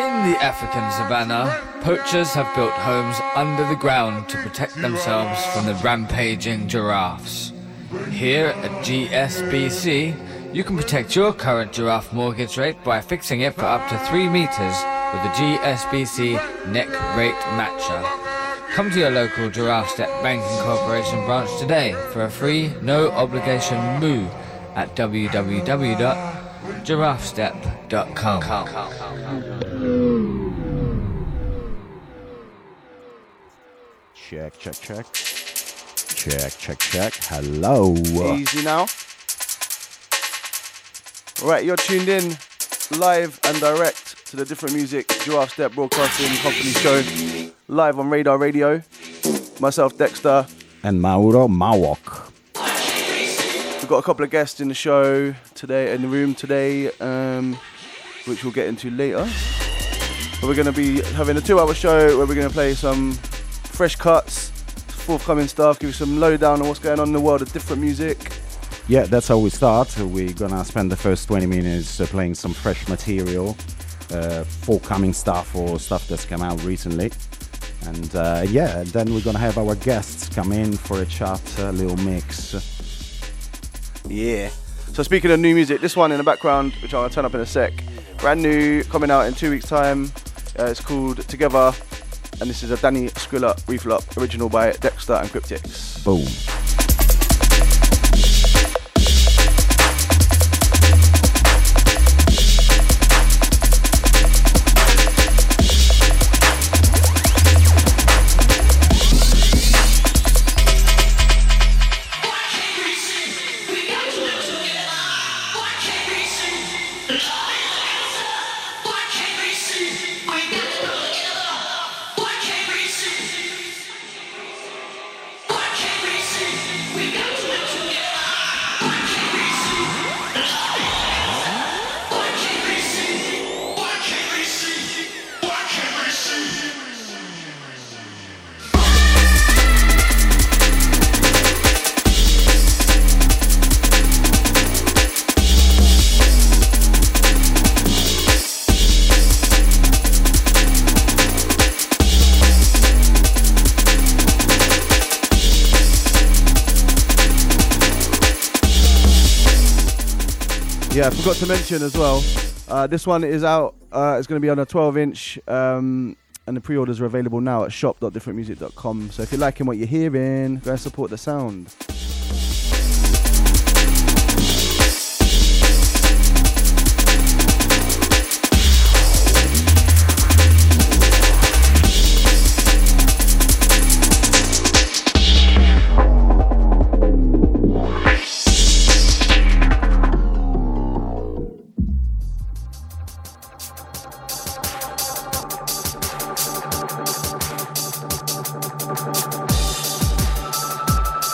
In the African savannah, poachers have built homes under the ground to protect themselves from the rampaging giraffes. Here at GSBC, you can protect your current giraffe mortgage rate by fixing it for up to 3 meters with the GSBC Neck Rate Matcher. Come to your local Giraffe Step Banking Corporation branch today for a free, no obligation moo at www.giraffestep.com. Check, check, check. Check, check, check. Hello. Easy now. Right, you're tuned in live and direct to the Different Music Giraffe Step Broadcasting Company show, live on Radar Radio. Myself, Dexta. And Mauro Mawok. We've got a couple of guests in the show today, in the room today, um, which we'll get into later. But we're going to be having a two hour show where we're going to play some fresh cuts, forthcoming stuff, give you some lowdown on what's going on in the world of different music. Yeah, that's how we start. We're gonna spend the first 20 minutes uh, playing some fresh material, uh, forthcoming stuff or stuff that's come out recently. And uh, yeah, then we're gonna have our guests come in for a chat, a little mix. Yeah. So speaking of new music, this one in the background, which I'll turn up in a sec, brand new, coming out in two weeks' time. Uh, it's called Together, and this is a Danny Skrilla reflop, original by Dexta and Cryptics. Boom. Forgot to mention as well. Uh, this one is out. Uh, it's going to be on a 12 inch, um, and the pre-orders are available now at shop.differentmusic.com. So if you're liking what you're hearing, go and support the sound.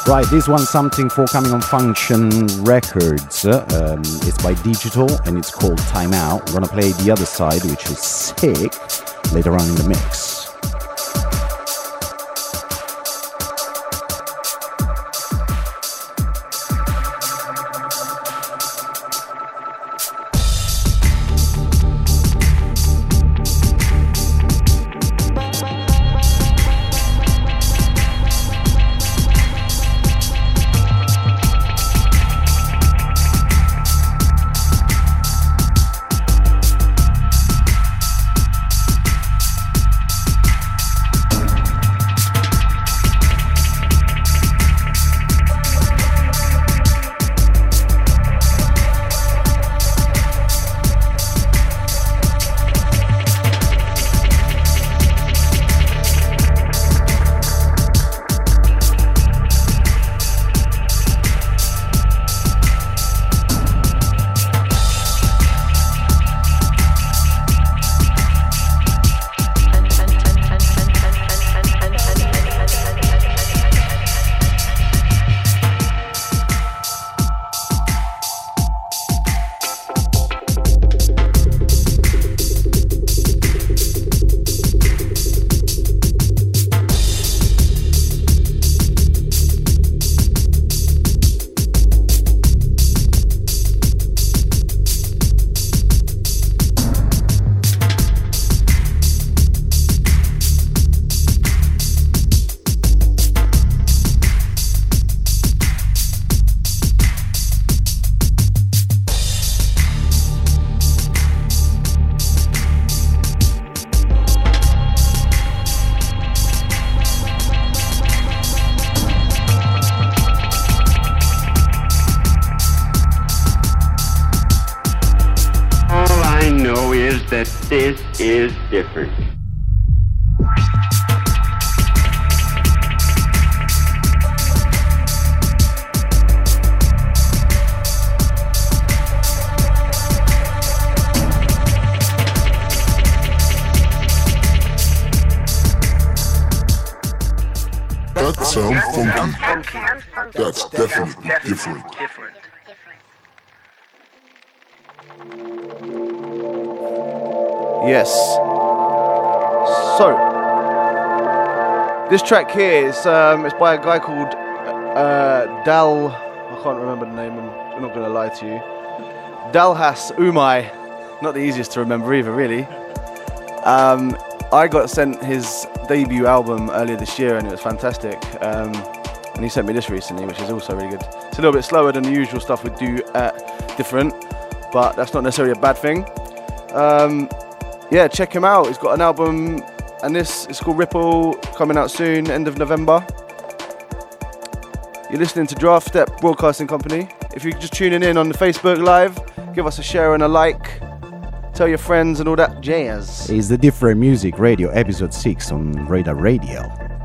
Right, this one's something for coming on Function Records. Uh, Um, it's by Digital and it's called Time Out. We're gonna play the other side, which is sick, later on in the mix. Yes. So, this track here is um, it's by a guy called uh, Dal. I can't remember the name. I'm not going to lie to you. Dalhas Umai. Not the easiest to remember either, really. Um, I got sent his debut album earlier this year, and it was fantastic. Um, and he sent me this recently, which is also really good. It's a little bit slower than the usual stuff we do at Different, but that's not necessarily a bad thing. Um, yeah, check him out. He's got an album, and this is called Ripple, coming out soon, end of November. You're listening to Giraffe Step Broadcasting Company. If you're just tuning in on the Facebook Live, give us a share and a like. Tell your friends and all that jazz. It's the Different Music Radio, episode 6 on Radar Radio.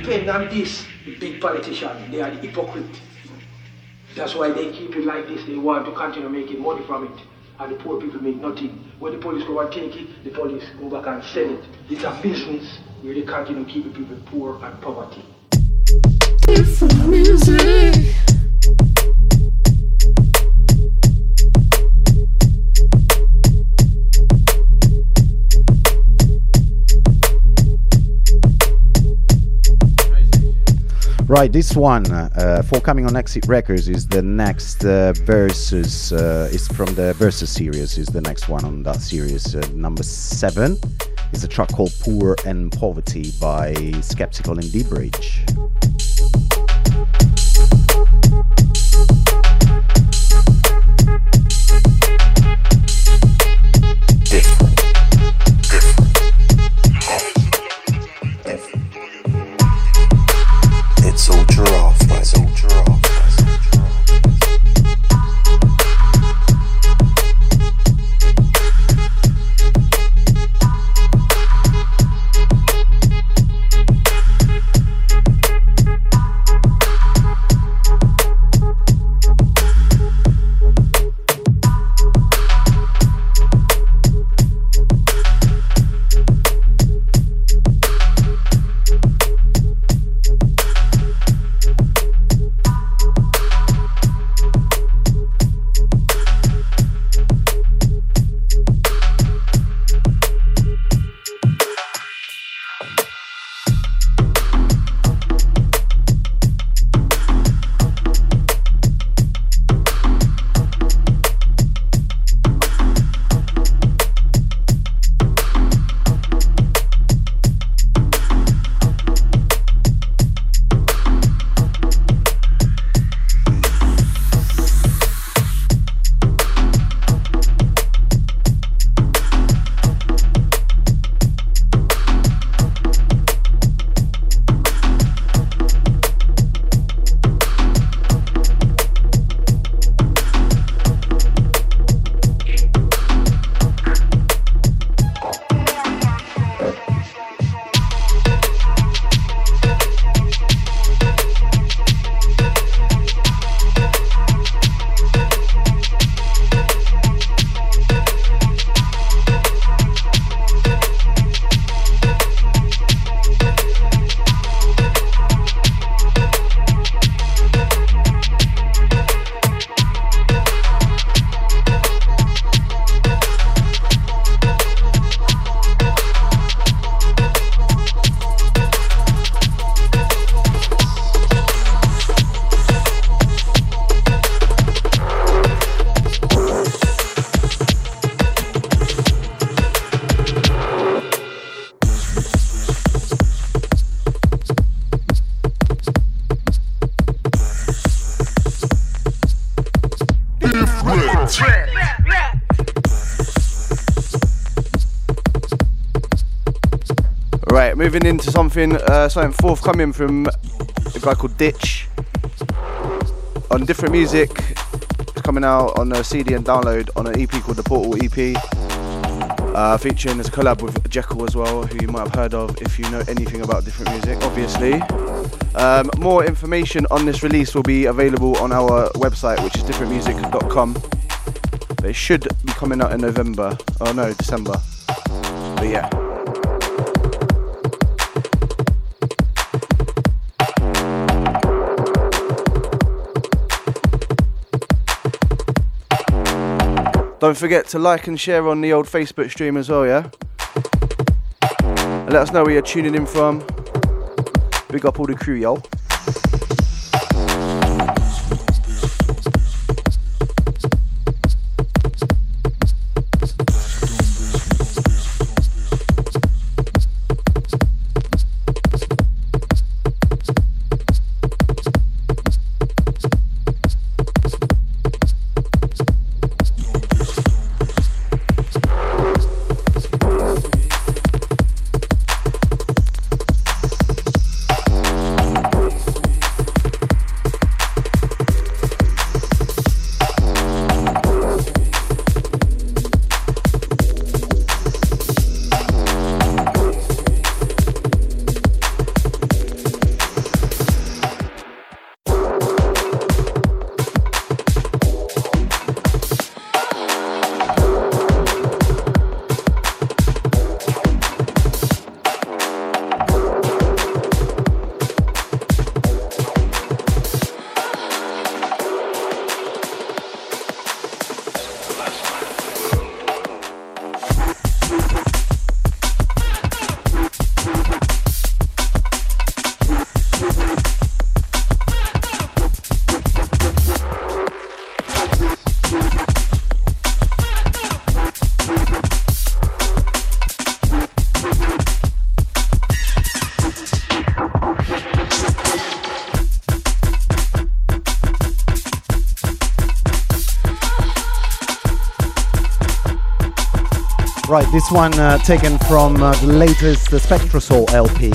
Depend on this. Big politician, they are the hypocrite. That's why they keep it like this. They want to continue making money from it. And the poor people make nothing. When the police go and take it, the police go back and sell it. It's a business where they continue to keep the people poor and poverty. Different music. Right, this one, uh, forthcoming on Exit Records, is the next uh, versus. Uh, it's from the versus series. Is the next one on that series, uh, number seven. Is a track called "Poor and Poverty" by Skeptical and dBridge. Moving into something uh, something forthcoming from a guy called Ditch on different music. It's coming out on a CD and download on an EP called the Portal EP. Uh, featuring a collab with Jekyll as well, who you might have heard of if you know anything about different music, obviously. Um, more information on this release will be available on our website, which is differentmusic.com. But it should be coming out in November. Oh no, December. But yeah. Don't forget to like and share on the old Facebook stream as well, yeah? And let us know where you're tuning in from. Big up all the crew, yo. Right, this one uh, taken from uh, the latest uh, Spectrasoul LP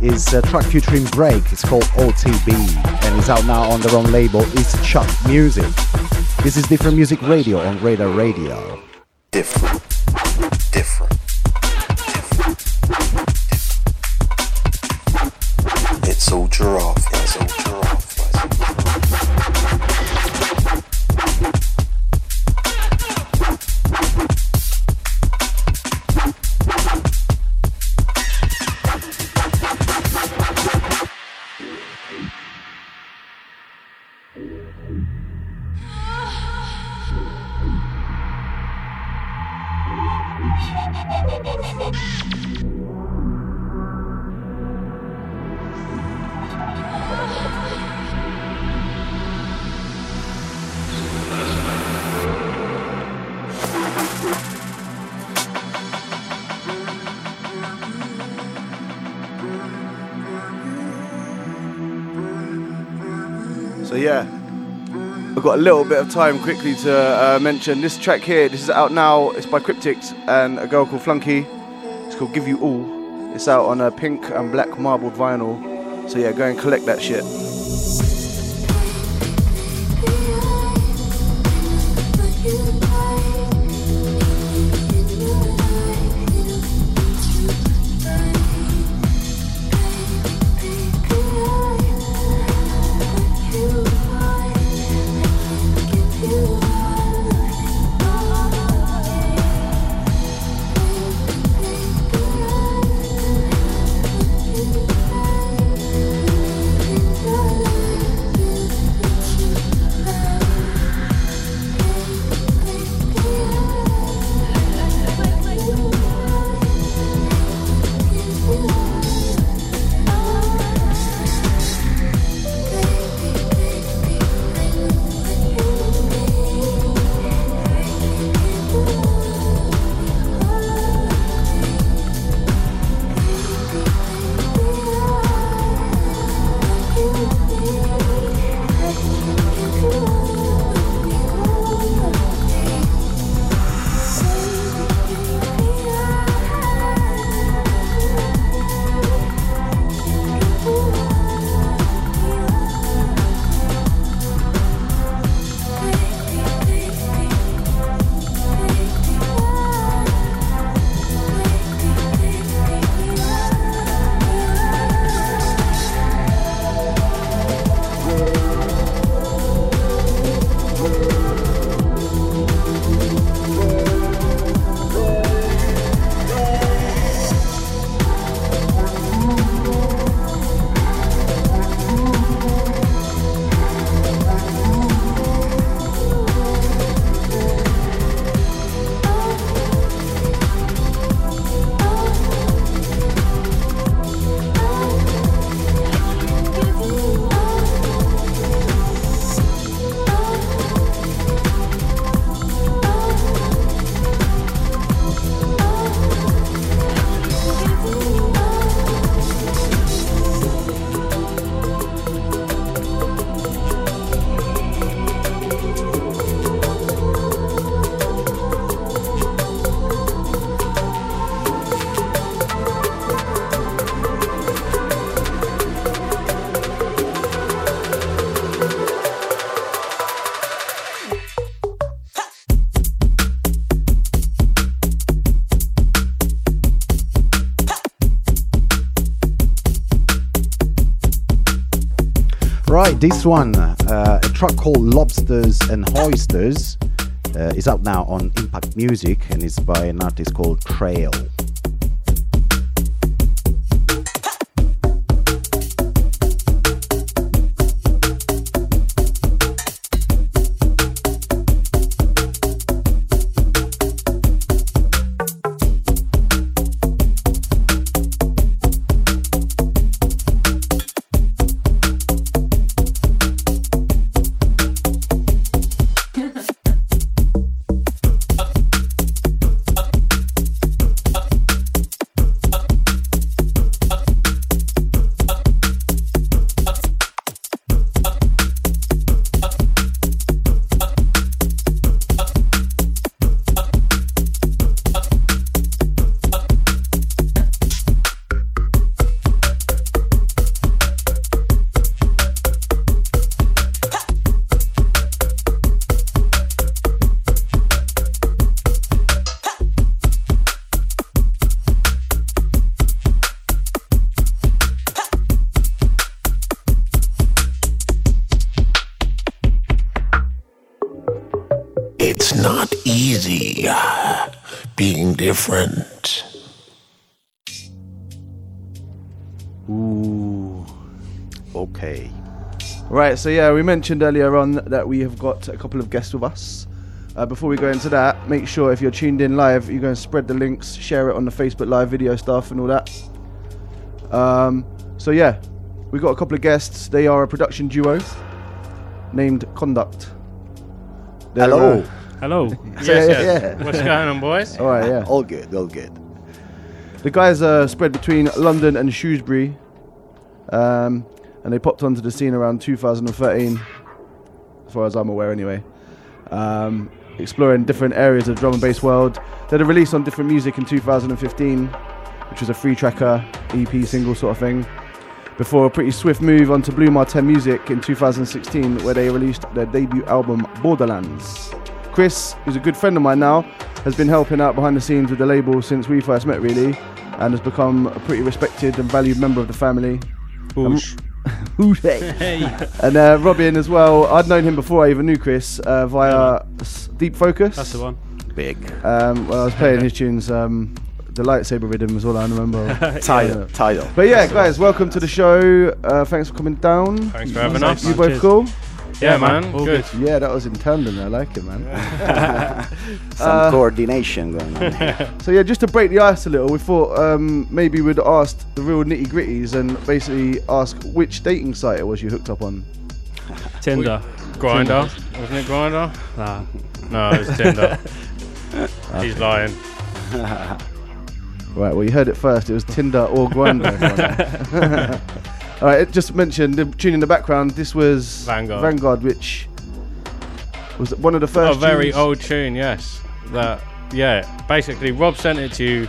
is a track featuring Break. It's called OTB and is out now on their own label. It's Chuck Music. This is Different Music Radio on Radar Radio. Different. Different. Different. It's all giraffe. I've got a little bit of time quickly to uh, mention this track here. This is out now. It's by Cryptics and a girl called Flunky. It's called Give You All. It's out on a pink and black marbled vinyl. So yeah, go and collect that shit. Right, this one, uh, a track called Lobsters and Hoisters, uh, is out now on Impact Music and it's by an artist called Trail. So yeah, we mentioned earlier on that we have got a couple of guests with us. Uh, before we go into that, make sure if you're tuned in live, you're going to spread the links, share it on the Facebook Live video stuff and all that. Um, so yeah, we've got a couple of guests. They are a production duo named Conduct. They're, Hello. uh, Hello. so yeah, yeah. What's going on, boys? All right, yeah. All good, all good. The guys are spread between London and Shrewsbury, um, and they popped onto the scene around 2013, as far as I'm aware, anyway. Um, exploring different areas of drum and bass world. They had a release on different music in 2015, which was a free tracker, EP, single sort of thing. Before a pretty swift move onto Blu Mar Ten Music in 2016, where they released their debut album Borderlands. Chris, who's a good friend of mine now, has been helping out behind the scenes with the label since we first met, really, and has become a pretty respected and valued member of the family. Who's hey? And uh, Robin as well. I'd known him before I even knew Chris uh, via S- Deep Focus. That's the one. Big. Um, well, I was playing his tunes. Um, the lightsaber rhythm was all I remember. Title, title. But yeah, guys, welcome to the show. Uh, thanks for coming down. Thanks for having us. You both Cheers. cool? Yeah, man. All good. Yeah, that was in tandem. I like it, man. Some Uh, coordination going on. here. So yeah, just to break the ice a little, we thought um, maybe we'd ask the real nitty gritties and basically ask which dating site it was you hooked up on. Tinder. Grindr. Wasn't it Grindr? Nah. No, it was Tinder. He's lying. Right, well, you heard it first. It was Tinder or Grindr. All right, it just mentioned the tune in the background. This was Vanguard. Vanguard, which was one of the first. a very tunes- old tune, yes. That yeah. Basically, Rob sent it to you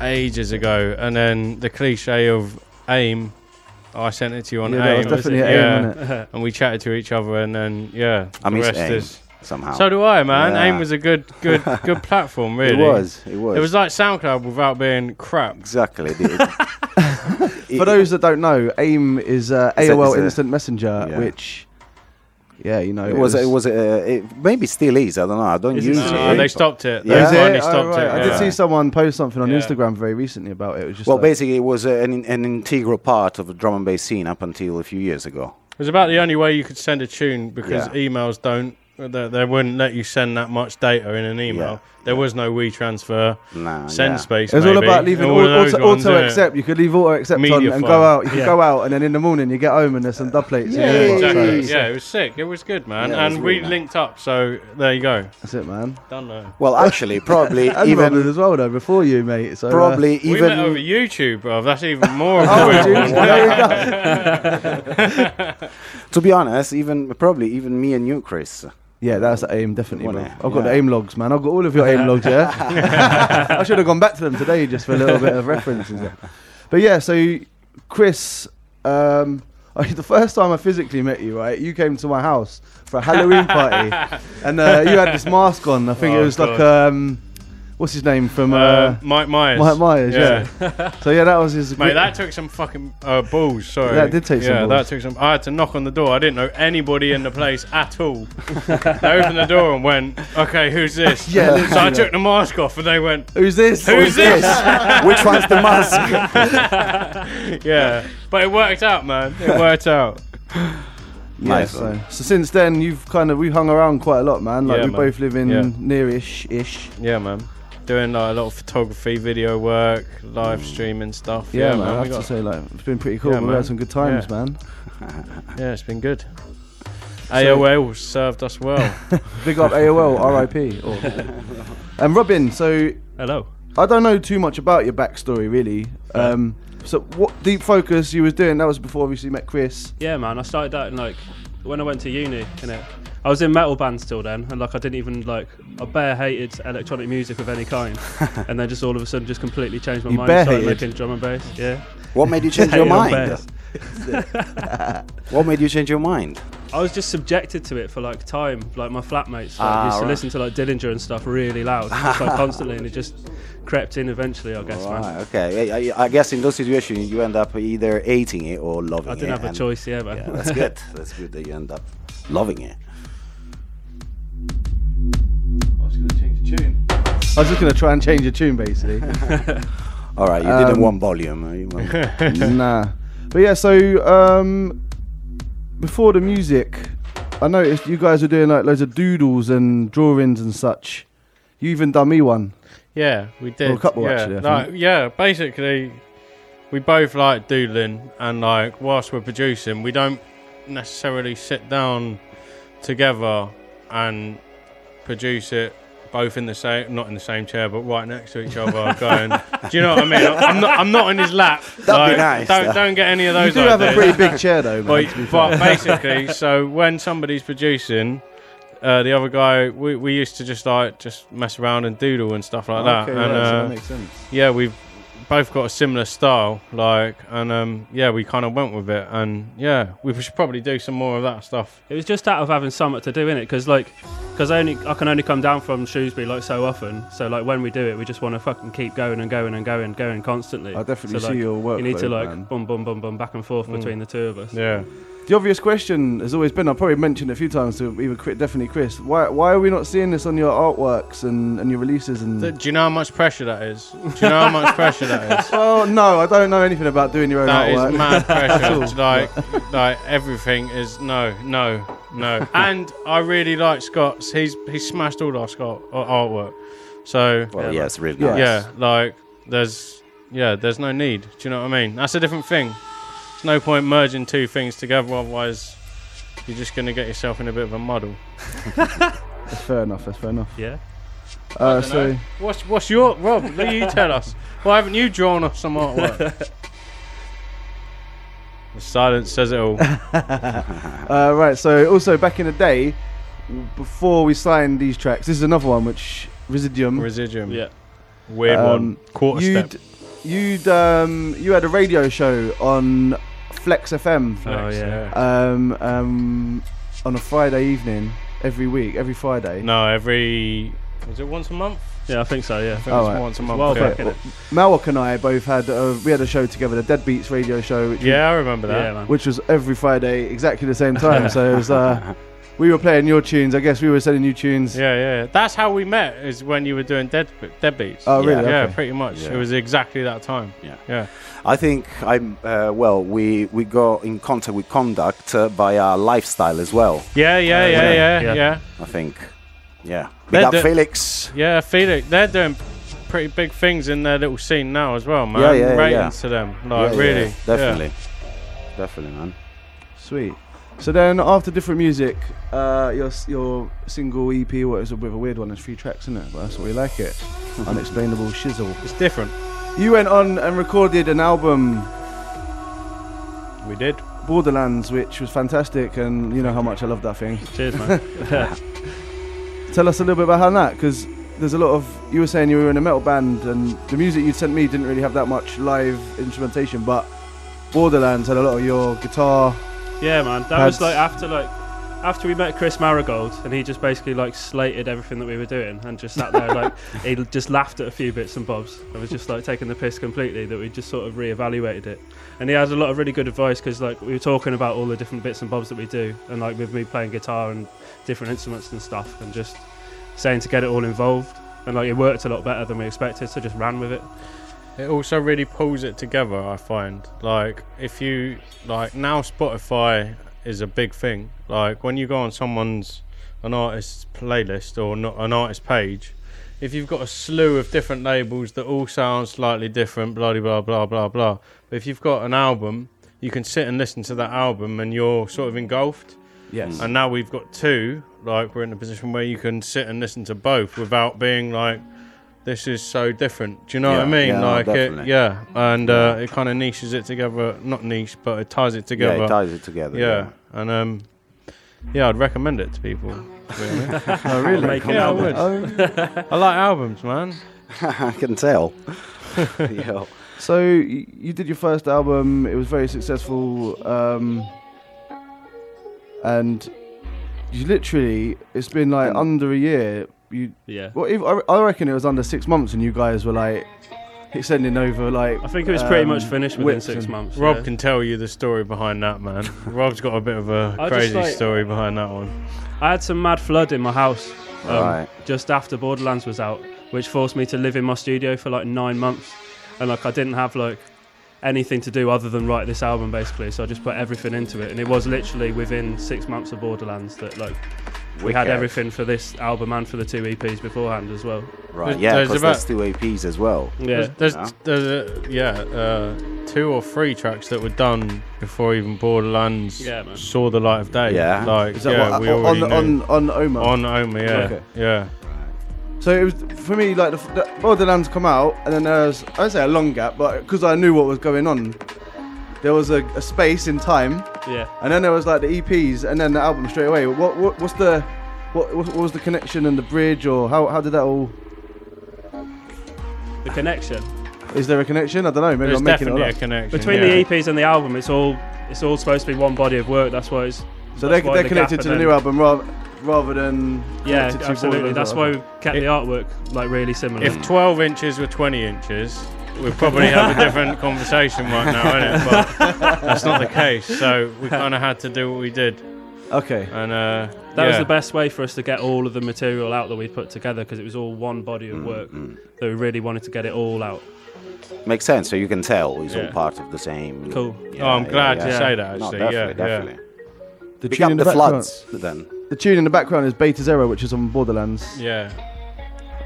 ages ago, and then the cliche of aim. I sent it to you on Yeah, that aim. was definitely? AIM, yeah. wasn't and we chatted to each other, and then yeah, I the miss rest AIM is. Somehow. So do I, man. Yeah. AIM was a good, good, good platform. Really, It was. It was. It was like SoundCloud without being crap. exactly. The- For those that don't know, AIM is uh, It's a- AOL it's a- Instant Messenger, Yeah. which, yeah, you know, it was. It was. Uh, it maybe still is. I don't know. I don't Is it use still? No, it. they stopped it. They Is it? finally Oh, stopped right. it. I did see someone post something on Yeah. Instagram very recently about it. It was just well, like- basically, it was uh, an, an integral part of the drum and bass scene up until a few years ago. It was about the only way you could send a tune because Yeah. emails don't. They, they wouldn't let you send that much data in an email. Yeah. There was no WeTransfer, Nah, send yeah. space. It was all about leaving all au- of those auto, ones, auto accept. You could leave auto accept on Media and go out. You could Yeah. go out, and then in the morning you get home and there's some dub plates. Yeah, exactly. So Yeah, it was sick. It was good, man. Yeah, it and really we nice. linked up, so there you go. That's it, man. Done now. Well, actually, probably And Robin even as well, though, before you, mate. So, uh, probably we met even over YouTube, bro. That's even more. of a Oh, weird dude, one. there you go. to be honest, even probably even me and you, Chris. Yeah, that's the aim, definitely, bro. I've got the aim logs, man. I've got all of your aim logs, yeah. I should have gone back to them today just for a little bit of reference and stuff. But yeah, so Chris, um, the first time I physically met you, right, you came to my house for a Halloween party, and uh, you had this mask on. I think it Oh, was like um, what's his name from uh, Uh, Mike Myers. Mike Myers, yeah. Yeah. so yeah, that was his. Mate, that took some fucking uh, balls. Sorry. That did take some yeah, balls. that took some. I had to knock on the door. I didn't know anybody in the place at all. they opened the door and went, "Okay, who's this?" Yeah, So I took the mask off, and they went, Who's this? Who's this? Which one's the mask? yeah, but it worked out, man. It worked out. Yeah, Nice so, so since then you've kind of we hung around quite a lot, man. Like Yeah, we man. both live in Yeah. nearish ish. Yeah, man. Doing like a lot of photography, video work, live streaming stuff. Yeah, Yeah, man. I We have to say, like it's been pretty cool. Yeah, We've man. had some good times, Yeah. man. yeah, it's been good. AOL served us well. Big up AOL, RIP. Or, and Robin, so Hello. I don't know too much about your backstory, really. Um, so what deep focus you was doing? That was before obviously you met Chris. Yeah, man. I started out in like when I went to uni. innit? I was in metal bands till then, and like I didn't even like I bare hated electronic music of any kind, and then just all of a sudden just completely changed my You mind. bare and started hated? making drum and bass. Yeah. What made you change your mind? What made you change your mind? I was just subjected to it for like time. Like my flatmates like, Ah, used to right. listen to like Dillinja and stuff really loud, just like constantly, and it just crept in eventually. I guess, man. Right, okay. I, I- I guess in those situations you end up either hating it or loving it. I didn't have a choice, yeah, man. Yeah, that's good. That's good that you end up loving it. Tune. I was just going to try and change the tune, basically. All right, you did it Um, one volume. uh, you nah. But yeah, so um, before the music, I noticed you guys were doing like loads of doodles and drawings and such. You even done me one. Yeah, we did. a couple, yeah. actually, I Like, think. yeah, basically, we both like doodling, and like whilst we're producing, we don't necessarily sit down together and produce it both in the same, not in the same chair, but right next to each other. going, do you know what I mean? I'm not, I'm not in his lap. That'd be nice, Don't, though. don't get any of You those. do have a pretty big chair though, man. But, but basically, so when somebody's producing, uh, the other guy, we, we used to just like just mess around and doodle and stuff like that. Okay, and right, so uh, that makes sense. yeah, we've both got a similar style, like, and um, yeah, we kind of went with it, and yeah, we should probably do some more of that stuff. It was just out of having something to do in it, because like, because I only I can only come down from Shrewsbury like so often. So like when we do it, we just want to fucking keep going and going and going, going constantly. I definitely so, see like, your work. You need to like man. bum bum bum bum back and forth Mm. between the two of us. Yeah, The obvious question has always been, I've probably mentioned it a few times to either Chris, definitely Chris, why, why are we not seeing this on your artworks and, and your releases? and? Th- do you know how much pressure that is? Do you know how much pressure that is? well, no, I don't know anything about doing your own That artwork. is mad pressure. It's like, like everything is no, no, no. And I really like Scott's. He's he smashed all our Scott uh, artwork. So Well, yeah, it's really Yeah. nice. yeah, like there's yeah, there's no need. Do you know what I mean? That's a different thing. There's no point merging two things together, otherwise you're just gonna get yourself in a bit of a muddle. That's fair enough. That's fair enough. Yeah. Uh, so What's what's your Rob? Do you tell us. Why haven't you drawn us some artwork? the silence says it all. Uh, right, so also back in the day, before we signed these tracks, this is another one which Residium. Residium. Yeah. Weird um, one. Quarter you'd, step. You'd um, you had a radio show on Flex FM Oh yeah. um, um, on a Friday evening every week, every Friday. No, every was it once a month? Yeah, I think so. Yeah. I think Oh, it's right. once a month. Well yeah. back in it. Malwak and I both had uh, we had a show together, the Deadbeats radio show, which Yeah, I remember that. Yeah, man. which was every Friday exactly the same time. so it was uh, we were playing your tunes. I guess we were sending you tunes. Yeah, yeah. That's how we met. Is when you were doing dead deadbeats. Oh, really? Yeah, Okay. pretty much. Yeah. It was exactly that time. Yeah. Yeah. I think I'm uh, well. We we got in contact with Conduct uh, via lifestyle as well. Yeah, yeah, yeah, yeah, yeah, yeah. yeah. I think, yeah. We They're Felix. Yeah, Felix, they're doing pretty big things in their little scene now as well, man. Yeah, yeah, Ratings yeah. to them, Yeah, like yeah, really, definitely, definitely, man. Sweet. So then, after different music, uh, your your single EP, what is a bit of a weird one? There's three tracks in it, but that's what we like it. Unexplainable shizzle. It's different. You went on and recorded an album, We did. Borderlands, which was fantastic, and you know how much I love that thing. Cheers, man. Tell us a little bit about how that, because there's a lot of. You were saying you were in a metal band, and the music you sent me didn't really have that much live instrumentation, but Borderlands had a lot of your guitar. Yeah, man. That was like after like after we met Chris Marigold, and he just basically like slated everything that we were doing, and just sat there like he just laughed at a few bits and bobs, and was just like taking the piss completely. That we just sort of reevaluated it, and he had a lot of really good advice because like we were talking about all the different bits and bobs that we do, and like with me playing guitar and different instruments and stuff, and just saying to get it all involved, and like it worked a lot better than we expected, so just ran with it. It also really pulls it together. I find like if you like now Spotify is a big thing. Like when you go on someone's an artist's playlist or not an artist page, if you've got a slew of different labels that all sound slightly different, blah blah blah blah blah. But if you've got an album, you can sit and listen to that album, and you're sort of engulfed. Yes. And now we've got two. Like we're in a position where you can sit and listen to both without being like, this is so different. Do you know what I mean? yeah, no, like it, yeah. And uh, it kind of niches it together. Not niche, but it ties it together. Yeah, it ties it together. Yeah. And um, yeah, I'd recommend it to people. to be. Oh, really? Make yeah, I would. Oh. I like albums, man. I can tell. yeah. So you did your first album. It was very successful, um, and you literally it's been like under a year. You Yeah. well, if, I, I reckon it was under six months, and you guys were like sending over like. I think it was pretty um, much finished within six months. Rob yeah. can tell you the story behind that, man. Rob's got a bit of a I just crazy like- story behind that one. I had some mad flood in my house um, Right. just after Borderlands was out, which forced me to live in my studio for like nine months, and like I didn't have like anything to do other than write this album basically. So I just put everything into it, and it was literally within six months of Borderlands that like we had everything for this album and for the two EPs beforehand as well. Right. Yeah, there's because about- there's two APs as well. Yeah, There's, Yeah. there's, a, yeah, uh, two or three tracks that were done before even Borderlands Yeah, saw the light of day. Yeah. like Is that yeah, what, we on, already on, knew. on on Oma? on Oma, yeah, Okay. yeah. So it was for me like the, the Borderlands come out, and then there was I say a long gap, but because I knew what was going on, there was a, a space in time, yeah. and then there was like the EPs, and then the album straight away. What, what what's the what, what what was the connection and the bridge, or how how did that all? The connection Is there a connection? I don't know. Maybe There's I'm making it all definitely a connection between yeah. the EPs and the album, it's all it's all supposed to be one body of work. That's why it's So they that's why they're the connected to the new album rather rather than Yeah, absolutely. That's why we kept It- the artwork like really similar. If 12 inches were 20 inches, we'd probably have a different conversation right now, innit? But that's not the case. So we kind of had to do what we did, Okay. and uh, that was yeah. the best way for us to get all of the material out that we'd put together because it was all one body Mm, of work that we really wanted to get it all out. Makes sense. So you can tell it's all part of the same. Cool. Oh, I'm glad yeah. you say that. No, Actually, definitely, yeah, definitely. The Pick tune in the, the, background. floods then. The tune in the background is Beta Zero, which is on Borderlands. yeah,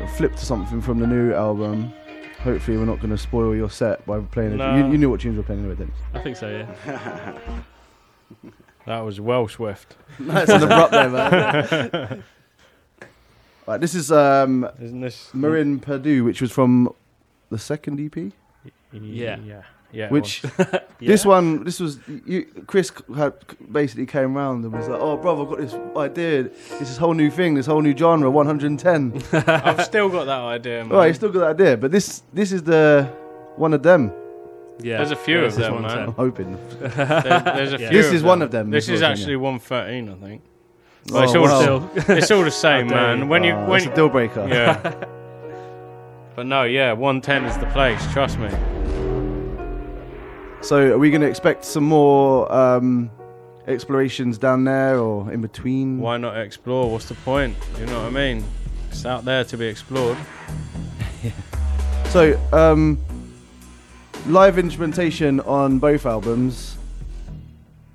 I'll flip to something from the new album. Hopefully, we're not going to spoil your set by playing it. No. You, you knew what tunes we were playing anyway, didn't you? I think so, yeah. yeah. That was well swift. you? Nice and abrupt there, man. right, this is um, Isn't this Marin Perdue, which was from the second EP. Yeah. yeah, yeah. Which was. this one, this was you, Chris had basically came round and was like, "Oh, brother, I've got this idea. It's This is whole new thing. This whole new genre. 110. I've still got that idea. Man. All right, you still got that idea, but this this is the one of them. Yeah. There's a few This of them, man. I'm hoping. There- there's a Yeah. few. This is one of them, This is is what I'm actually 113, I think. Oh, it's all wow. still, it's all the same, oh, man. you. When you Oh, when that's a deal breaker. yeah. But no, yeah, 110 is the place. Trust me. So, are we going to expect some more um, explorations down there or in between? Why not explore? What's the point? You know what I mean? It's out there to be explored. So, um, live instrumentation on both albums.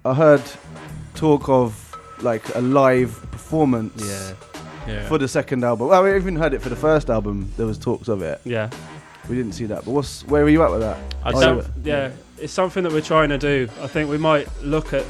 I heard talk of like a live performance Yeah. Yeah. for the second album. Well, we even heard it for the first album. There was talks of it. Yeah. We didn't see that. But what's where were you at with that? I Oh, don't- Yeah. It's something that we're trying to do. I think we might look at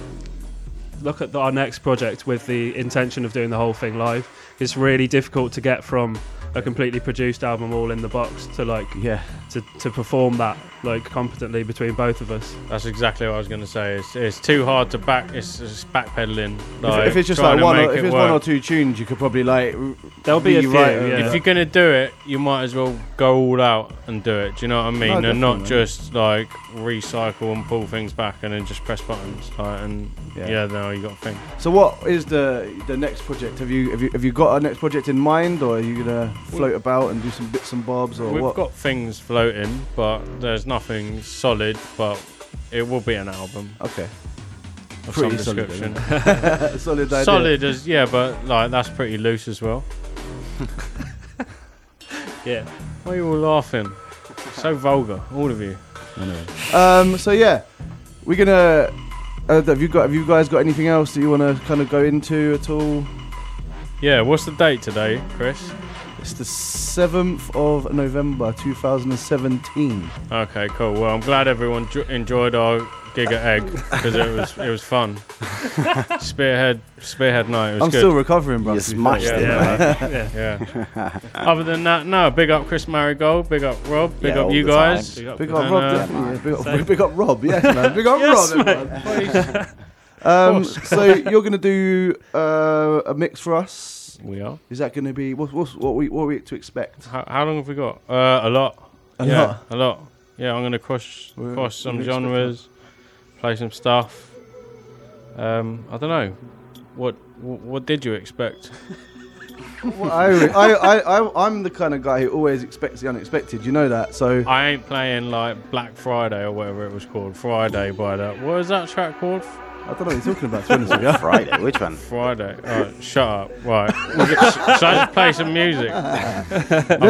look at the, our next project with the intention of doing the whole thing live. It's really difficult to get from a completely produced album all in the box to like yeah to, to perform that like competently between both of us. That's exactly what I was going to say. It's, it's too hard to back. It's just backpedaling. If- Like, if it's just like one, or, if it it's one or two tunes, you could probably like. There'll be a few, rewrite yeah. If you're gonna do it, you might as well go all out and do it. Do you know what I mean? No, and not just like recycle and pull things back and then just press buttons. Like, and Yeah. yeah, no, you got to think. So what is the the next project? Have you have you have you got a next project in mind, or are you gonna float about and do some bits and bobs, or We've what? got things floating, but there's nothing solid. But it will be an album okay, of Pretty some solid, description. then. solid idea. solid as yeah, but like that's pretty loose as well. Yeah. Why are you all laughing? So vulgar, all of you. Um. So yeah, we're gonna. Uh, have you got? Have you guys got anything else that you want to kind of go into at all? Yeah, what's the date today, Chris? It's the seventh of November, two thousand and seventeen. Okay, cool. Well, I'm glad everyone jo- enjoyed our gig at Egg because it was it was fun. Spearhead Spearhead night. It was I'm good. still recovering, bro. You smashed fair. it, Yeah. man. yeah. Other than that, no. Big up Chris Marigold. Big up Rob. Big Yeah, up all you the guys. Big up. Big up And, Rob, definitely. yeah. Big, up, big up Rob, yes, man. Big up Yes, Rob, mate. everyone. Um, so you're gonna do uh, a mix for us. We are. Is that gonna be what? What's, what we what are we to expect? How, how long have we got? Uh, a lot. A yeah, lot? A lot. Yeah, I'm gonna cross We're- cross some genres, play some stuff. Um, I don't know. What what, what did you expect? Well, I, I, I, I, I'm the kind of guy who always expects the unexpected. You know that. So I ain't playing like Black Friday or whatever it was called. Friday by that. What is that track called? I don't know what you're talking about. To be honest with you. Friday, which one? Friday. Alright, shut up. Right. We'll get- sh- Should I just play some music? I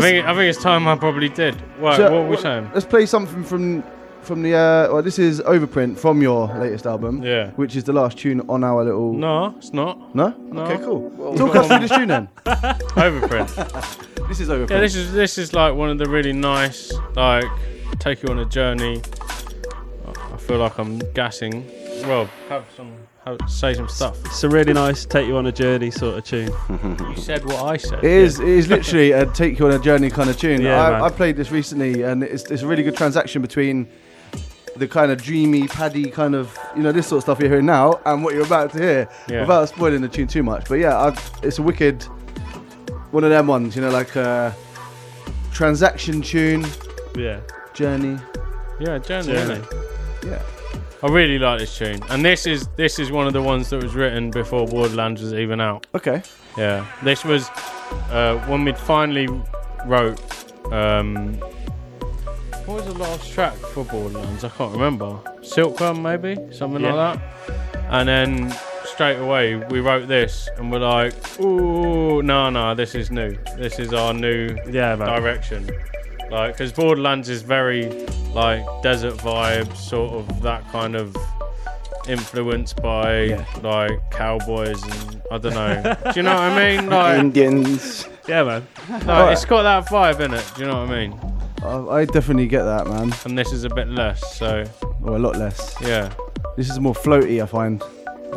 think I think it's time I probably did. Right, So, what were we saying? Let's play something from from the. Uh, well, this is Overprint from your latest album. Yeah. Which is the last tune on our little. No, it's not. No. No. Okay, cool. Talk us through this tune then. Overprint. This is Overprint. Yeah, this is this is like one of the really nice like take you on a journey. I- I feel like I'm gassing. Rob, have some have, say some stuff. It's a really nice take you on a journey sort of tune. You said what I said. It is. It is literally a take you on a journey kind of tune. Yeah, I. I played this recently, and it's, it's a really good transaction between the kind of dreamy, paddy kind of you know this sort of stuff you're hearing now, and what you're about to hear, Yeah. without spoiling the tune too much. But yeah, I, it's a wicked one of them ones. You know, like a transaction tune, Yeah. journey. Yeah, journey. Journey. Yeah. I really like this tune, and this is this is one of the ones that was written before Borderlands was even out. Okay. Yeah, this was uh, when we'd finally wrote. Um, what was the last track for Borderlands? I can't remember. Silkworm, maybe something Yeah. like that. And then straight away we wrote this, and we're like, "Ooh, no, no, this is new. This is our new Yeah, man. Direction." Like, because Borderlands is very like desert vibes, sort of that kind of influenced by Yeah. like cowboys and I don't know. Do you know what I mean? Like, Indians. Yeah, man. no, it's got that vibe in it. Do you know what I mean? I, I definitely get that, man. And this is a bit less. So Or a lot less. yeah, This is more floaty, I find.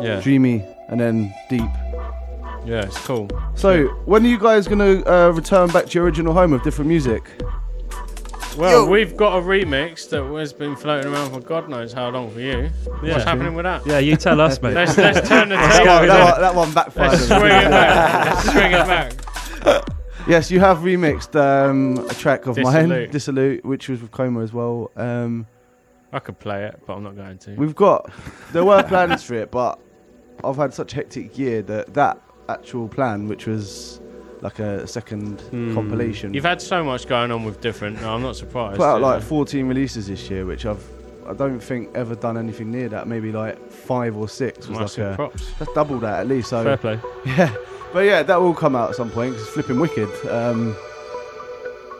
yeah, Dreamy, and then deep. yeah. It's cool. So, when are you guys gonna uh, return back to your original home of different music? Well, we've got a remix that has been floating around for God knows how long for you. Yeah. What's happening with that? Yeah, you tell us, mate. Let's let's turn the that, tables. one, that, one, that one backfired. Let's swing it back. Let's swing it back. Yes, you have remixed um, a track of mine, Dissolute. Dissolute, which was with Coma as well. Um, I could play it, but I'm not going to. we've got, there were plans for it, but I've had such a hectic year that that actual plan, which was like a second compilation, Hmm. You've had so much going on with different. No, I'm not surprised. put out yeah. like 14 releases this year, which I've, I don't think ever done anything near that. Maybe like five or six was Massive like a, props. that's double that at least. So Fair play. Yeah, but yeah, that will come out at some point 'cause it's flipping wicked. Um,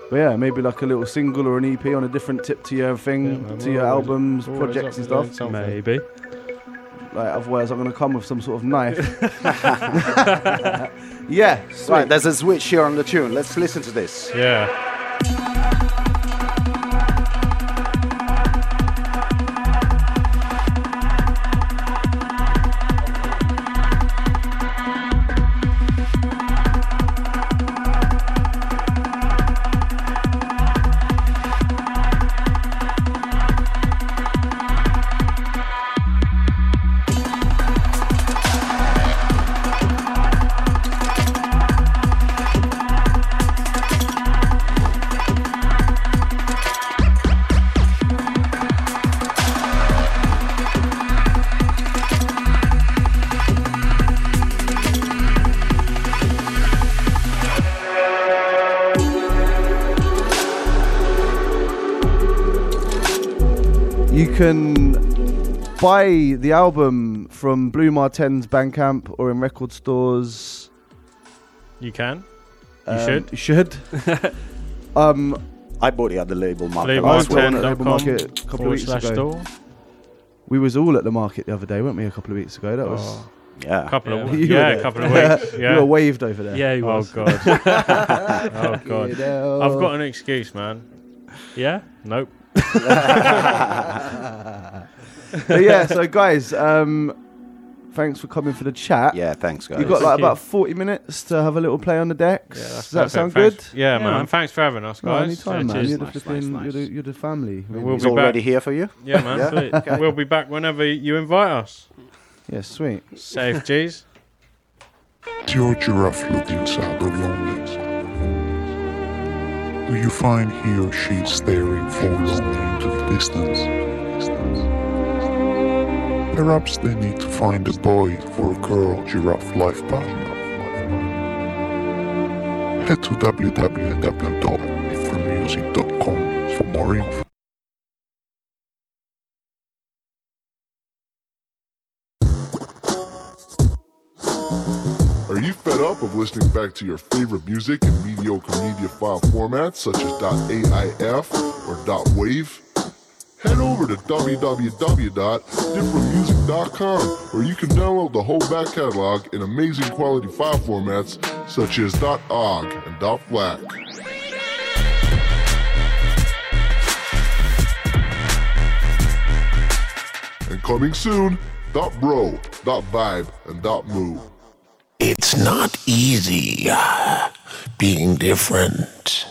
but yeah, maybe like a little single or an EP on a different tip to your thing, Yeah, man, to your albums, projects and up for doing stuff. Maybe. Like otherwise, I'm gonna come with some sort of knife. yeah, sweet. Right, there's a switch here on the tune. Let's listen to this. Yeah. Buy the album from Blu Mar Ten's Bandcamp or in record stores. You can. You Um, should. You should. um, I bought it at the label market Blue last Marten week. at Labour Market a couple of forward weeks slash ago. store. We was all at the market the other day, weren't we? A couple of weeks ago. That was. Oh. Yeah. Couple of weeks. You Yeah, a couple of weeks. Yeah. You were waved over there. Yeah, he Oh god. oh god. You know. I've got an excuse, man. Yeah. Nope. But yeah, so guys, um, thanks for coming for the chat. Yeah, thanks, guys. You've got Thank like you. about 40 minutes to have a little play on the decks. Yeah, that's Does that perfect. sound Thanks- good? Yeah, Yeah, man. man. Thanks for having us, No, guys. anytime, Yeah, man. cheers. You're the, Nice, flipping, nice, You're, the, you're the family. We'll He's be already back. here for you. Yeah, man. Yeah? Sweet. We'll be back whenever you invite us. Yeah, sweet. Safe, G's. Does your giraffe looking sad or lonely? Do you find he or she staring forlornly into the distance? Perhaps they need to find a boy or a girl giraffe life partner. Head to www.differentmusic.com for more info. Are you fed up of listening back to your favorite music in mediocre media file formats such as .aif or .wave? Head over to www.differentmusic.com where you can download the whole back catalog in amazing quality file formats such as .ogg and .flac. And coming soon, .bro, .vibe, and .moo. It's not easy uh, being different.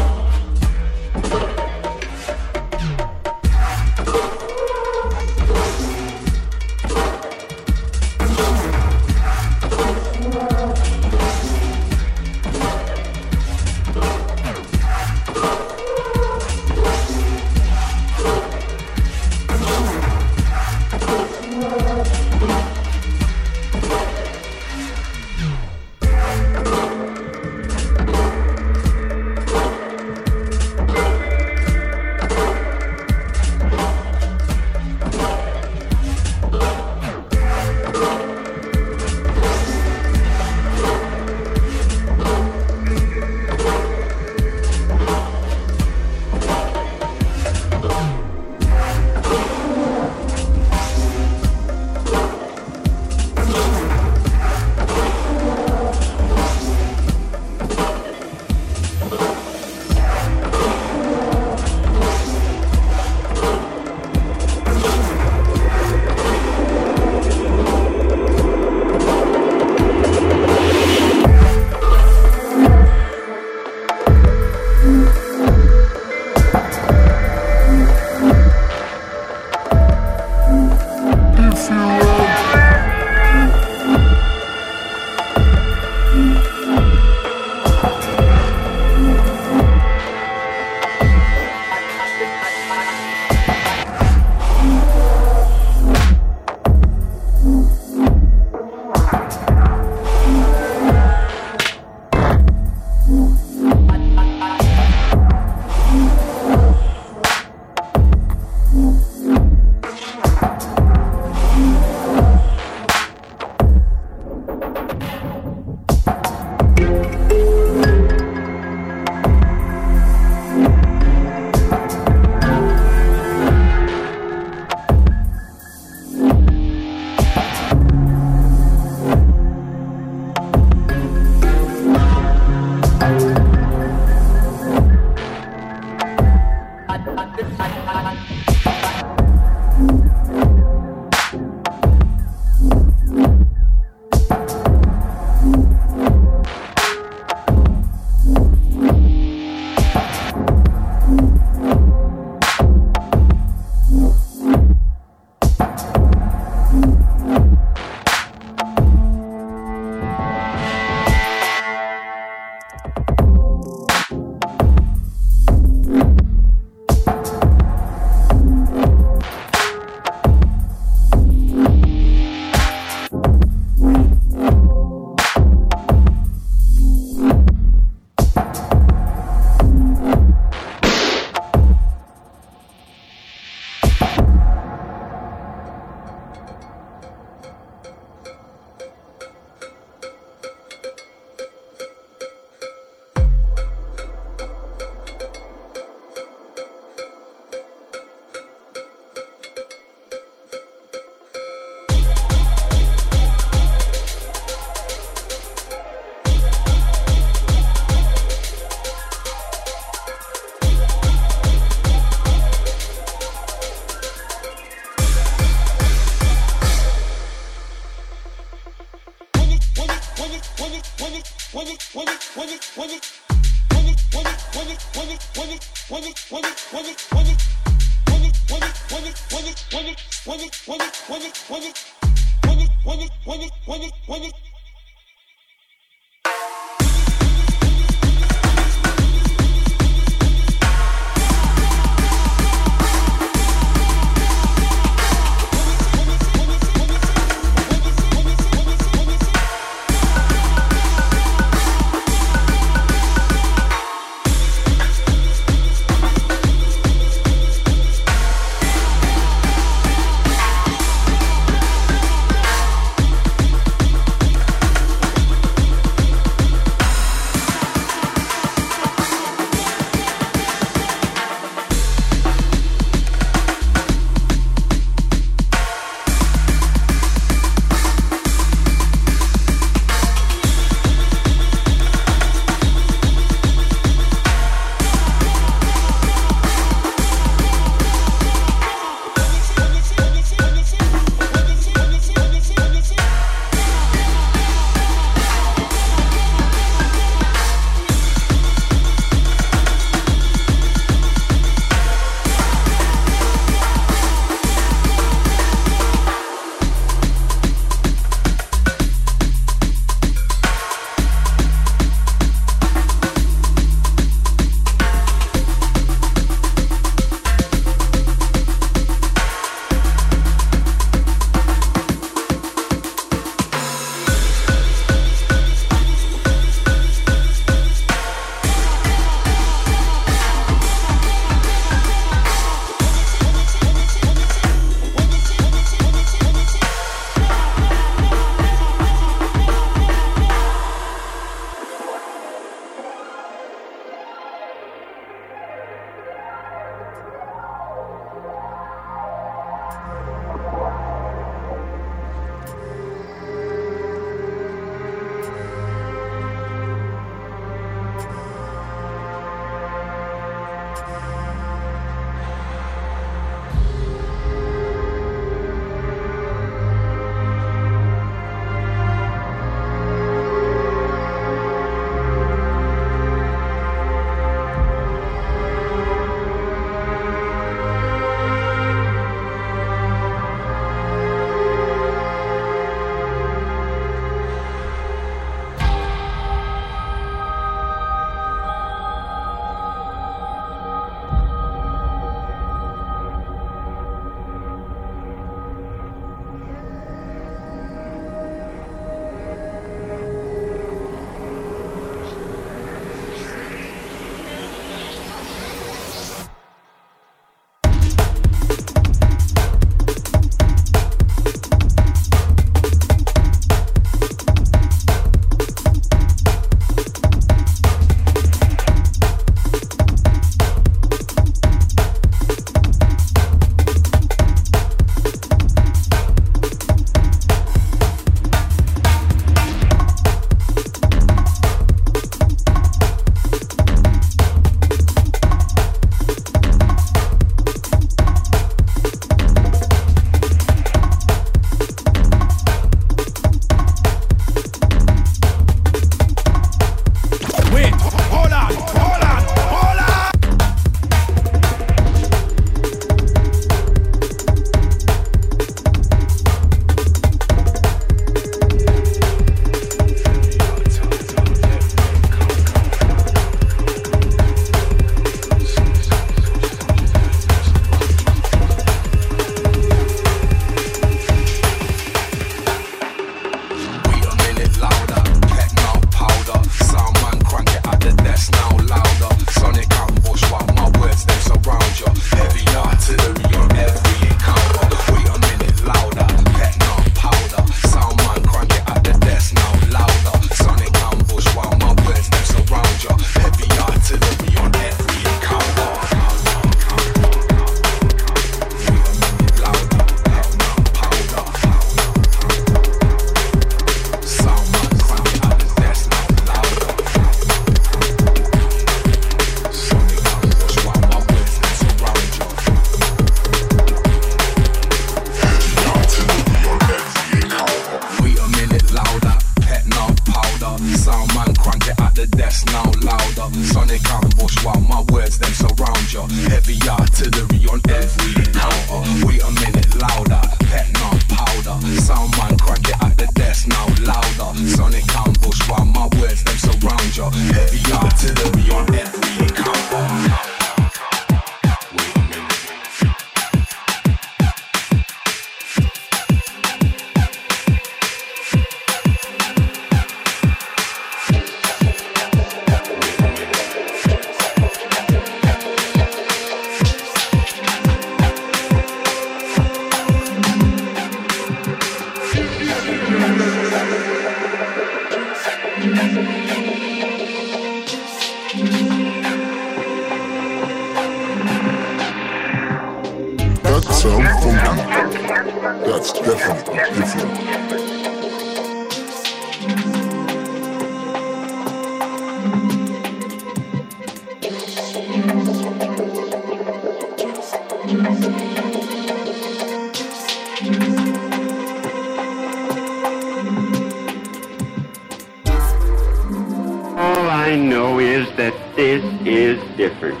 Different.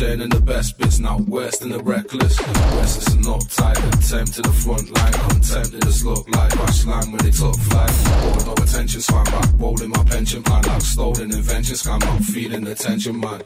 Out the best bits, now worse than the reckless. Restless and uptight, attempt to the front line. Contempt this look like crash line when they took flight. Bored, no attention, swam back, rolling my pension plan like stolen invention. Scam out, feeling the tension, man.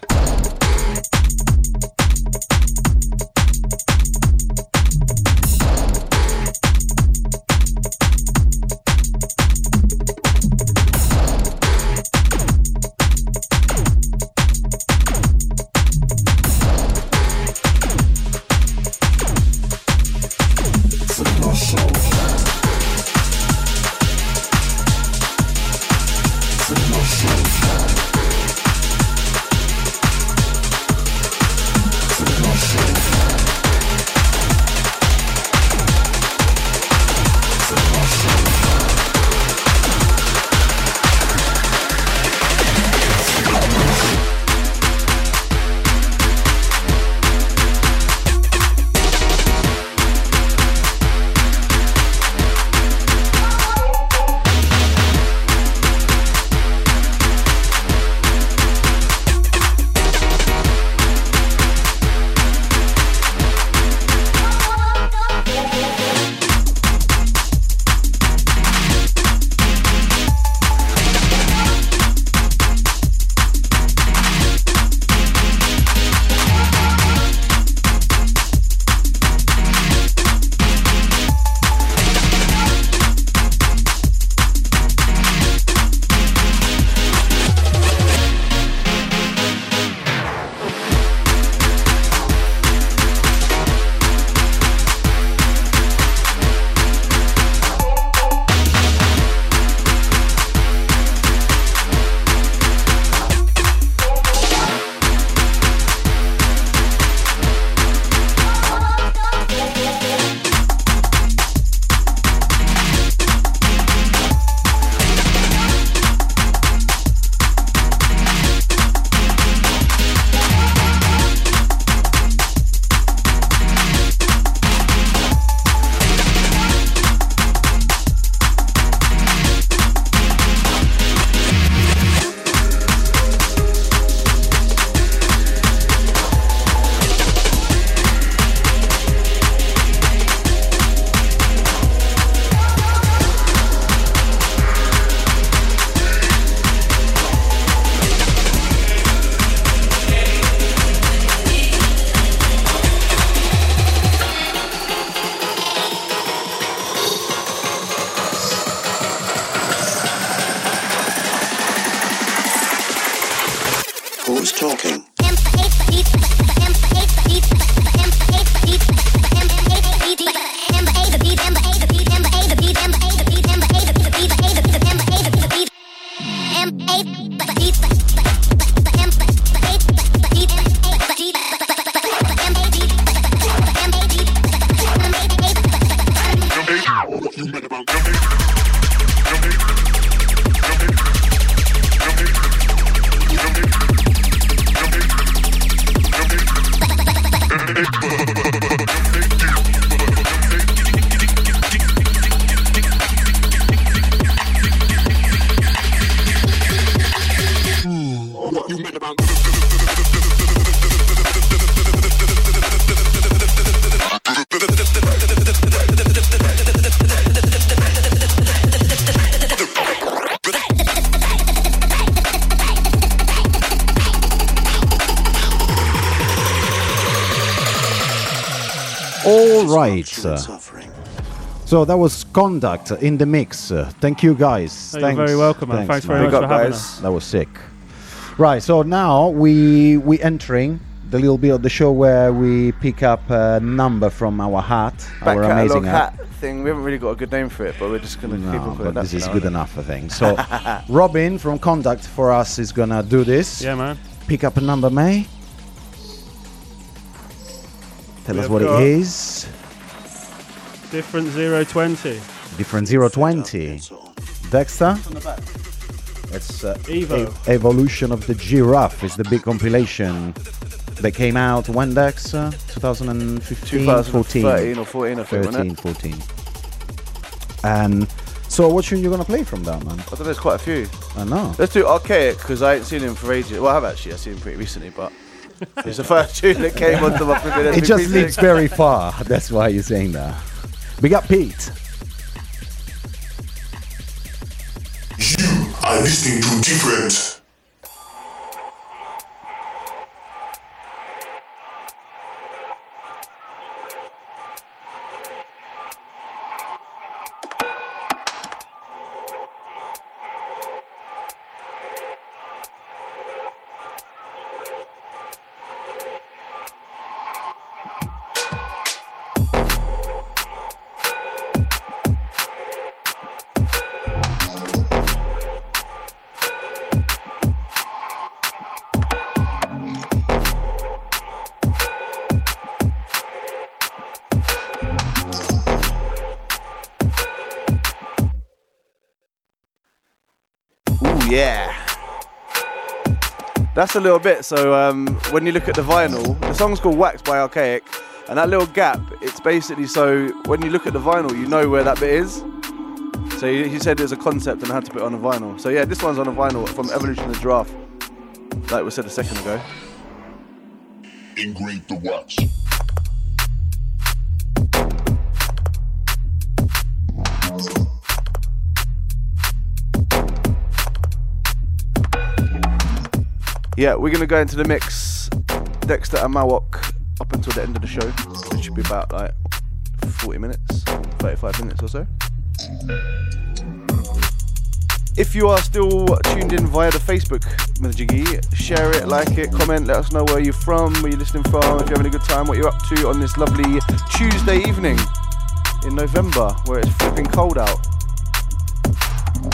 Who's talking? All right. So that was conduct in the mix. Thank you guys. Oh, you're very welcome, man. Thanks very much for having us. That was sick. Right. So now we we entering the little bit of the show where we pick up a number from our hat, Back our amazing hat thing. We haven't really got a good name for it, but we're just gonna keep No, on calling but it that this is good enough, I think. So, Robin from Conduct for us is gonna do this. Yeah, man. Pick up a number, May. Tell We us what it is. Different 020. Different 020. Dexta? It's uh, Evo. Ev- Evolution of the Giraffe. It's the big compilation that came out when Dex? Uh, 2015? 2013 or 14, I think, 13, wasn't 14. And so, what tune you gonna play from that, man? I think there's quite a few. I know. Let's do Archaic because I ain't seen him for ages. Well, I have actually. I've seen him pretty recently, but it's the first tune that came onto my flipping It just MP3 lives very far. That's why you're saying that. We got Pete. You are listening to different. That's a little bit. So um, when you look at the vinyl, the song's called Wax by Archaic, and that little gap, it's basically so when you look at the vinyl, you know where that bit is. So he, he said there's a concept and I had to put it on a vinyl. So yeah, this one's on a vinyl from Evolution of the Giraffe, like we said a second ago. Engrave the wax. Yeah, we're gonna go into the mix, Dexta and Mauoq, up until the end of the show, which should be about like 40 minutes, 35 minutes or so. If you are still tuned in via the Facebook, Majiggy, share it, like it, comment, let us know where you're from, where you're listening from, if you're having a good time, what you're up to on this lovely Tuesday evening in November, where it's flipping cold out.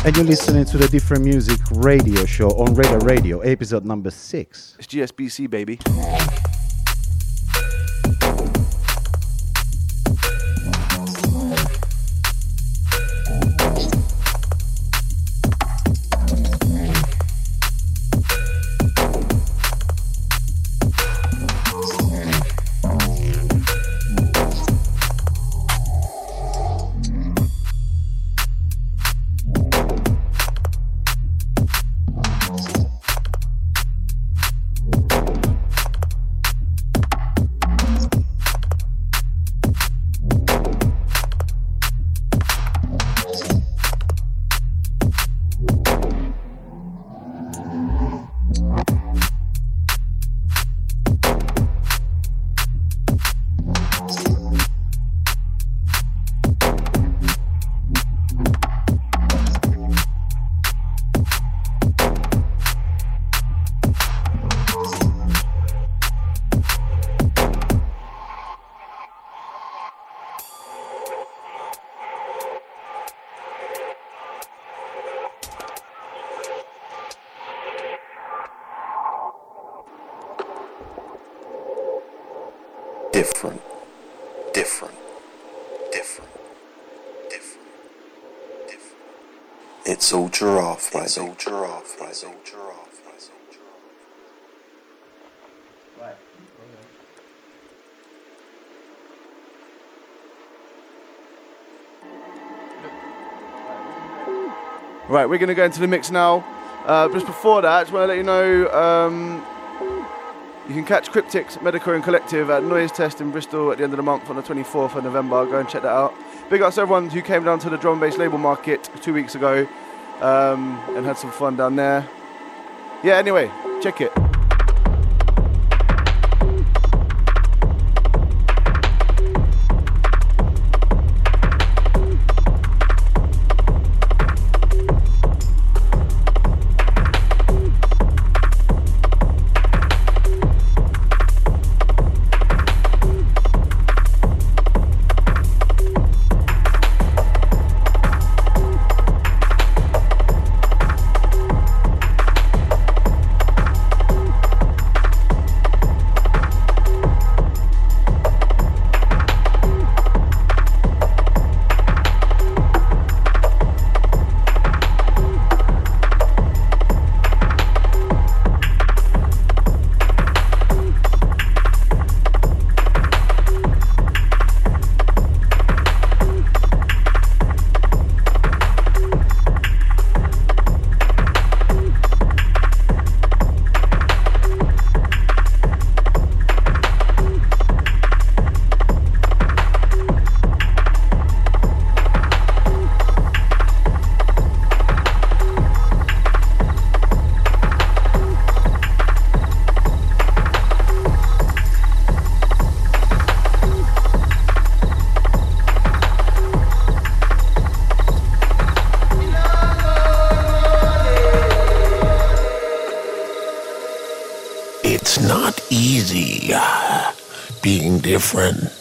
And you're listening to the Different Music Radio Show on Radar Radio, episode number six. It's GSBC, baby. It's all giraffe, right? It's all giraffe, right? It's all giraffe, right? It's all Right, we're going to go into the mix now. Uh, just before that, I just want to let you know um, you can catch Cryptics, Medico and Collective at Noise Test in Bristol at the end of the month on the 24th of November. Go and check that out. Big ups to everyone who came down to the drum and bass label market two weeks ago um, and had some fun down there. Yeah, anyway, check it. It's not easy uh, being different.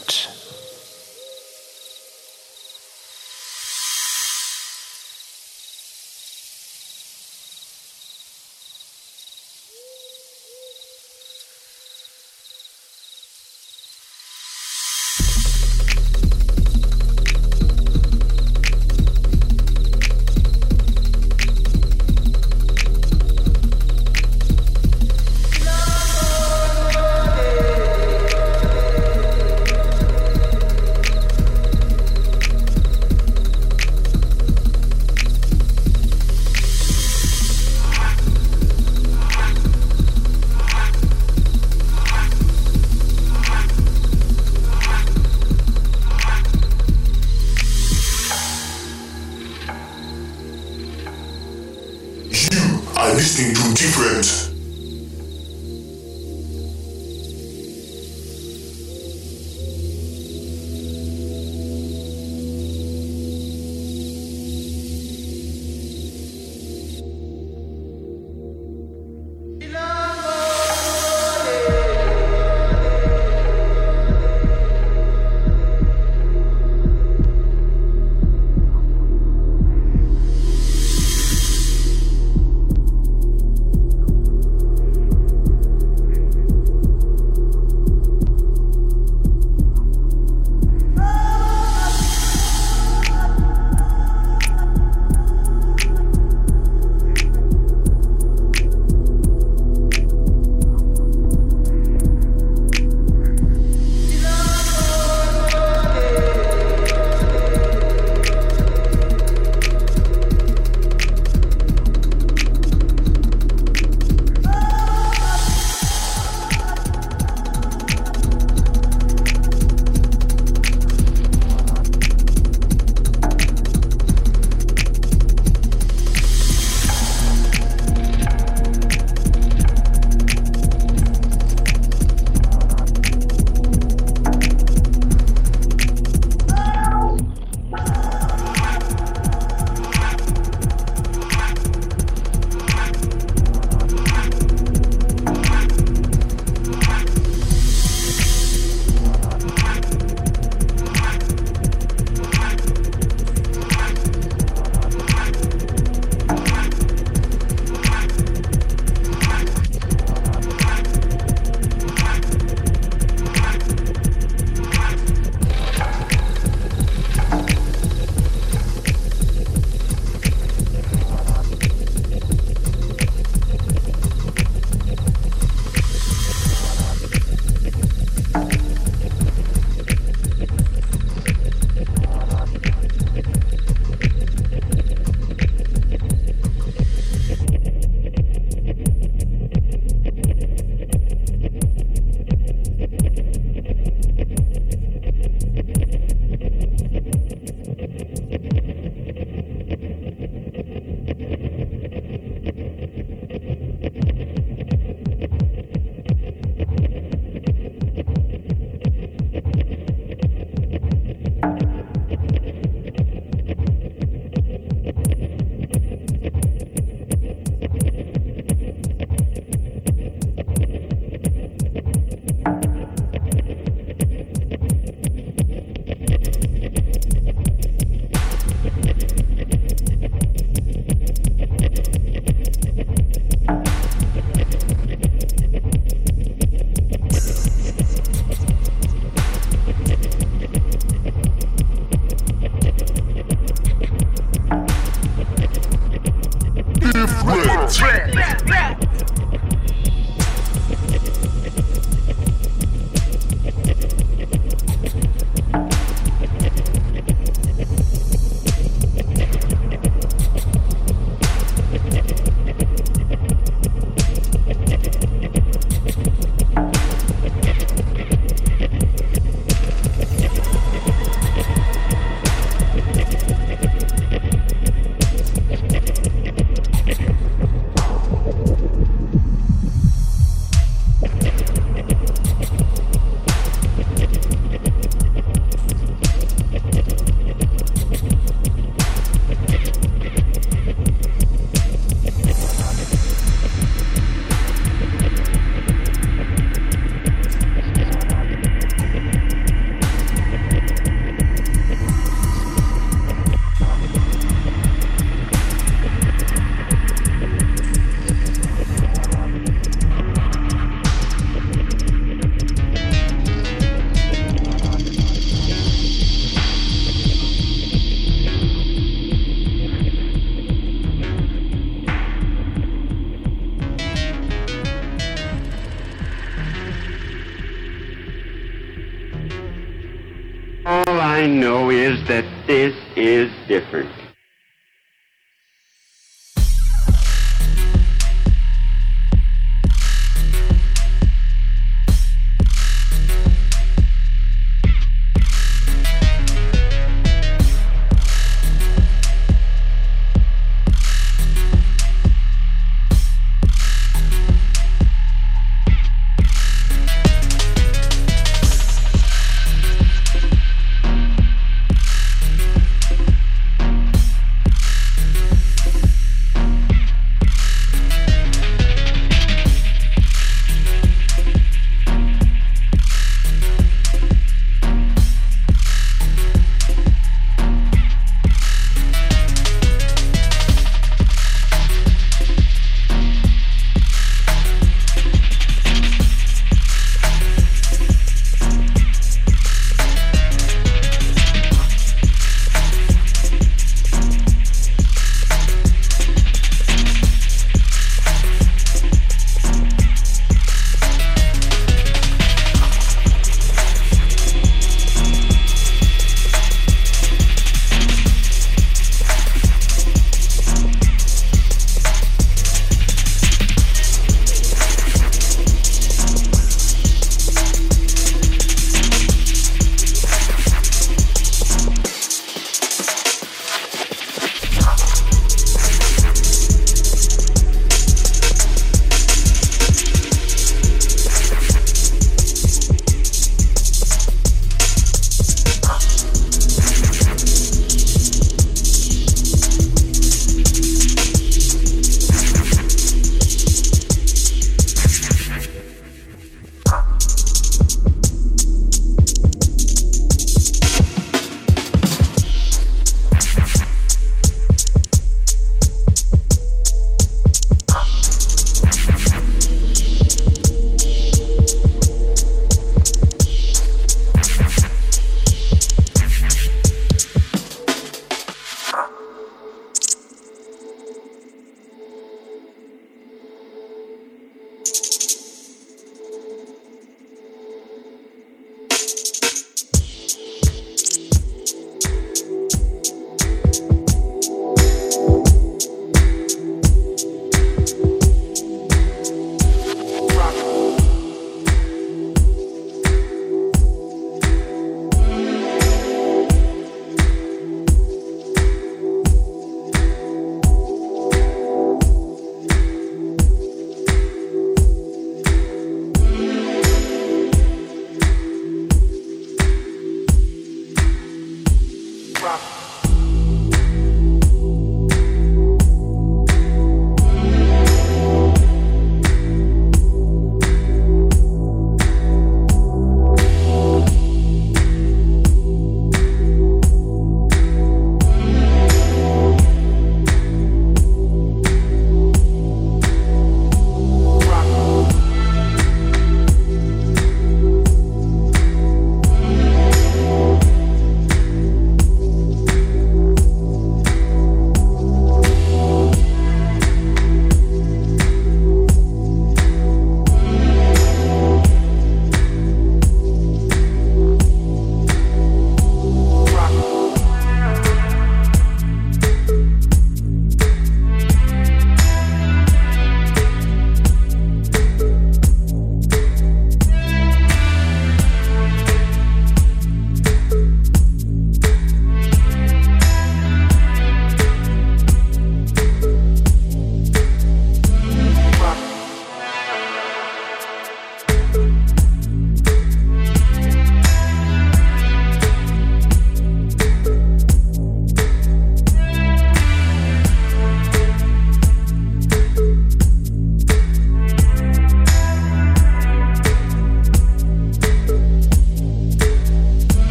Is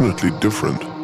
definitely different.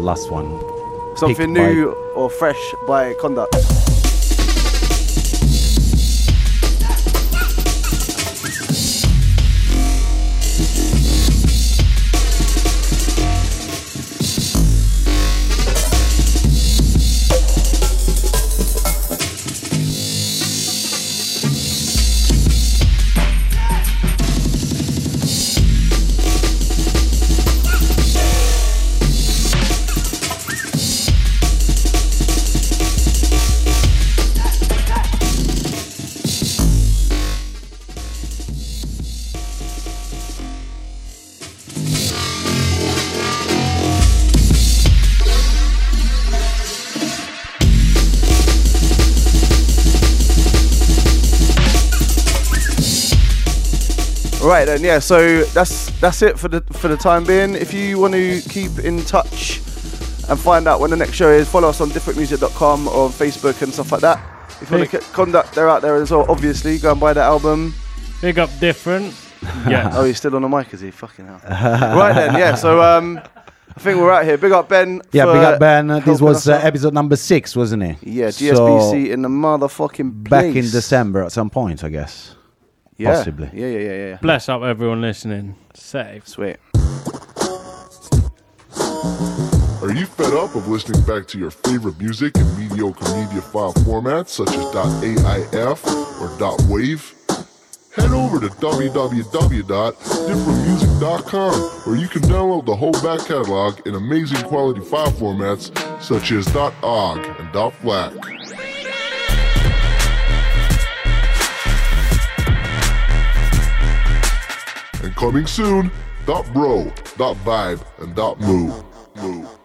Last one. something Picked new or fresh by Conduct. Right then, yeah. So that's that's it for the for the time being. If you want to keep in touch and find out when the next show is, follow us on diffrentmusic.com or on Facebook and stuff like that. If you want to Big- conduct, they're out there as well. Obviously, go and buy the album. Big up different. Yeah. oh, he's still on the mic, is he? Fucking hell. right then, yeah. So um, I think we're out here. Big up Ben. Yeah, big up Ben. This was uh, episode number six, wasn't it? Yeah, So, in the motherfucking place. back in December at some point, I guess. Yeah. Possibly. Yeah, yeah, yeah, yeah. Bless up everyone listening. Safe. Sweet. Are you fed up of listening back to your favorite music in mediocre media file formats such as .aif or .wave? Head over to www.diffrentmusic.com where you can download the whole back catalog in amazing quality file formats such as .ogg and .flac. And coming soon, .bro, .vibe, and .moo. Moo.